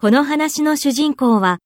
この話の主人公は